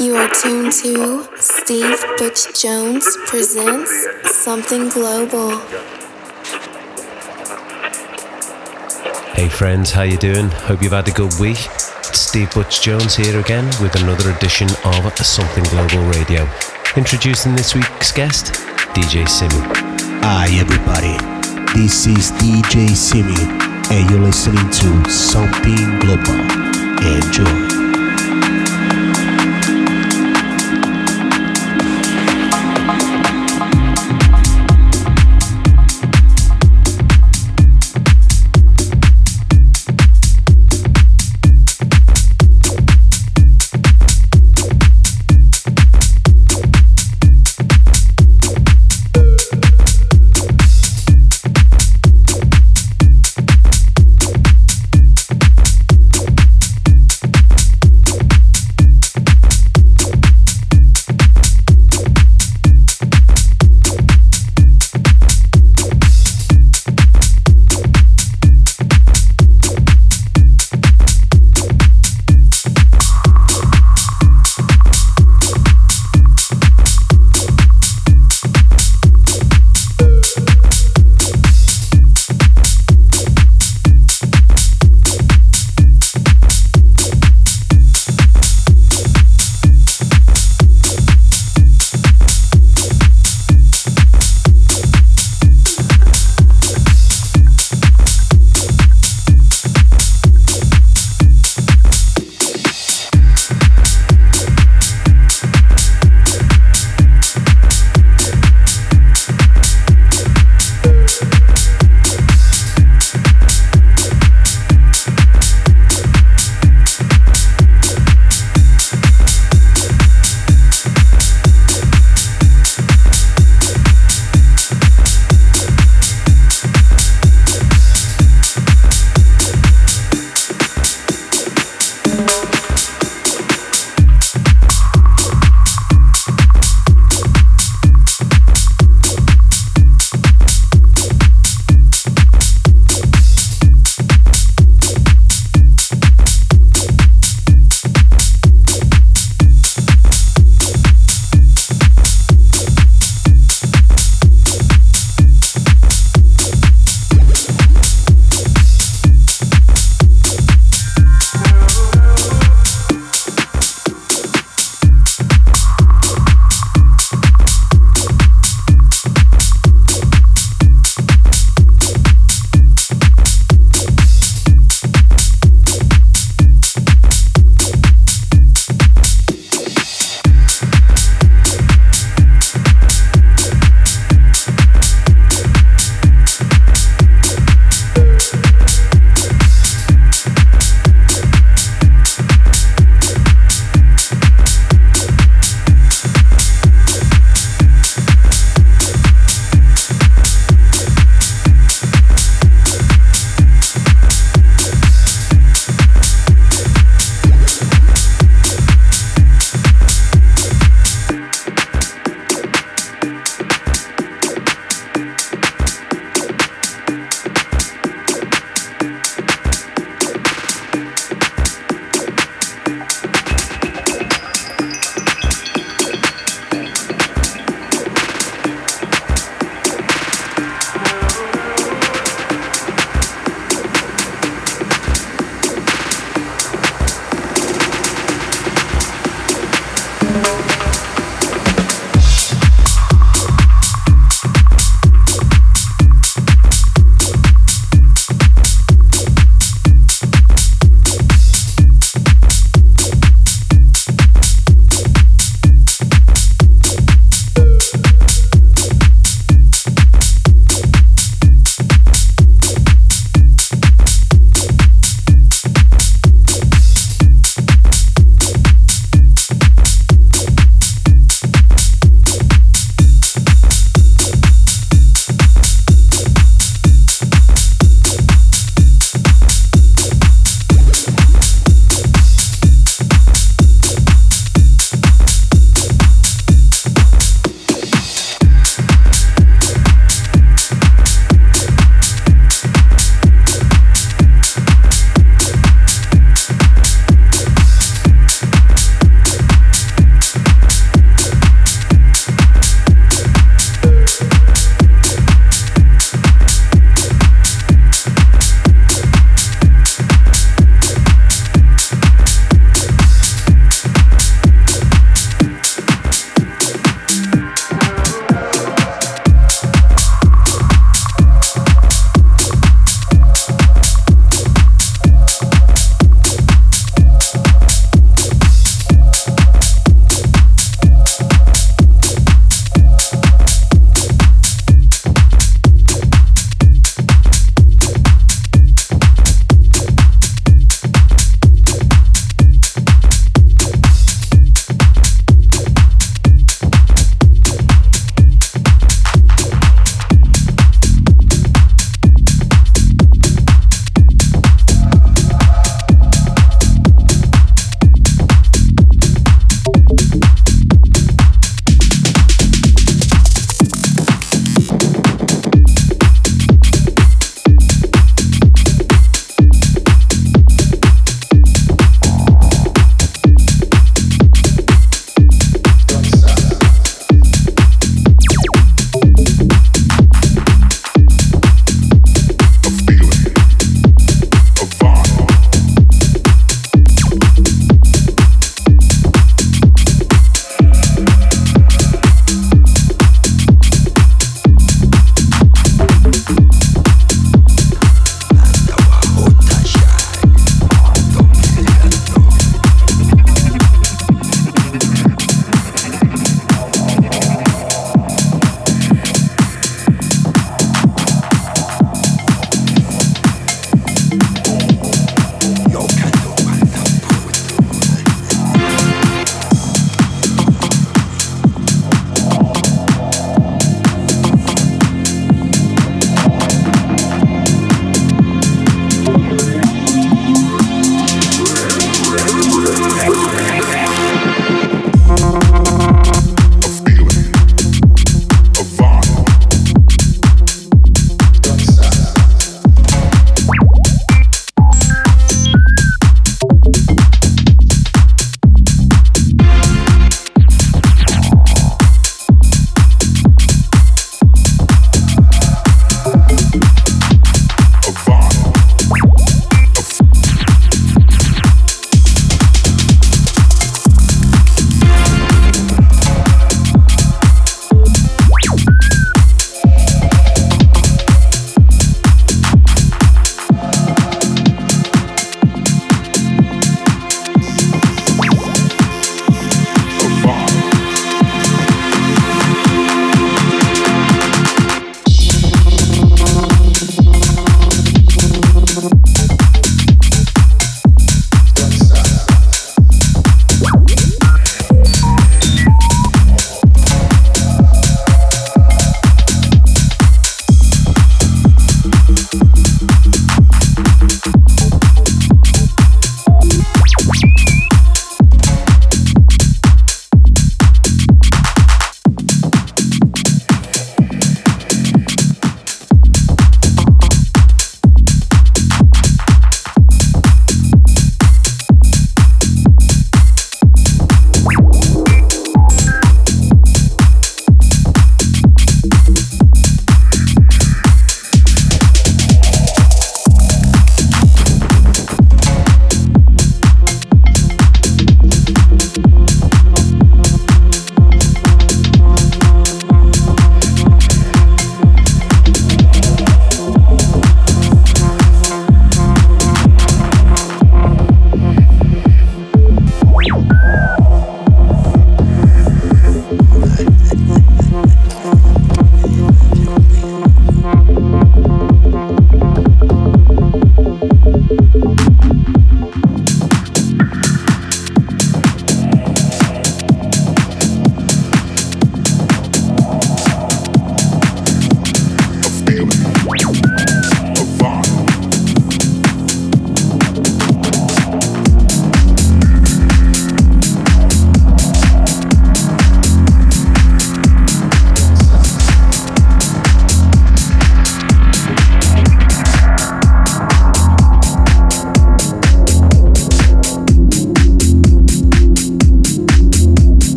You are tuned to Steve Butch Jones presents Something Global. Hey friends, how you doing? Hope you've had a good week. It's Steve Butch Jones here again with another edition of Something Global Radio. Introducing this week's guest, DJ Simi. Hi everybody, this is DJ Simi and you're listening to Something Global. Enjoy.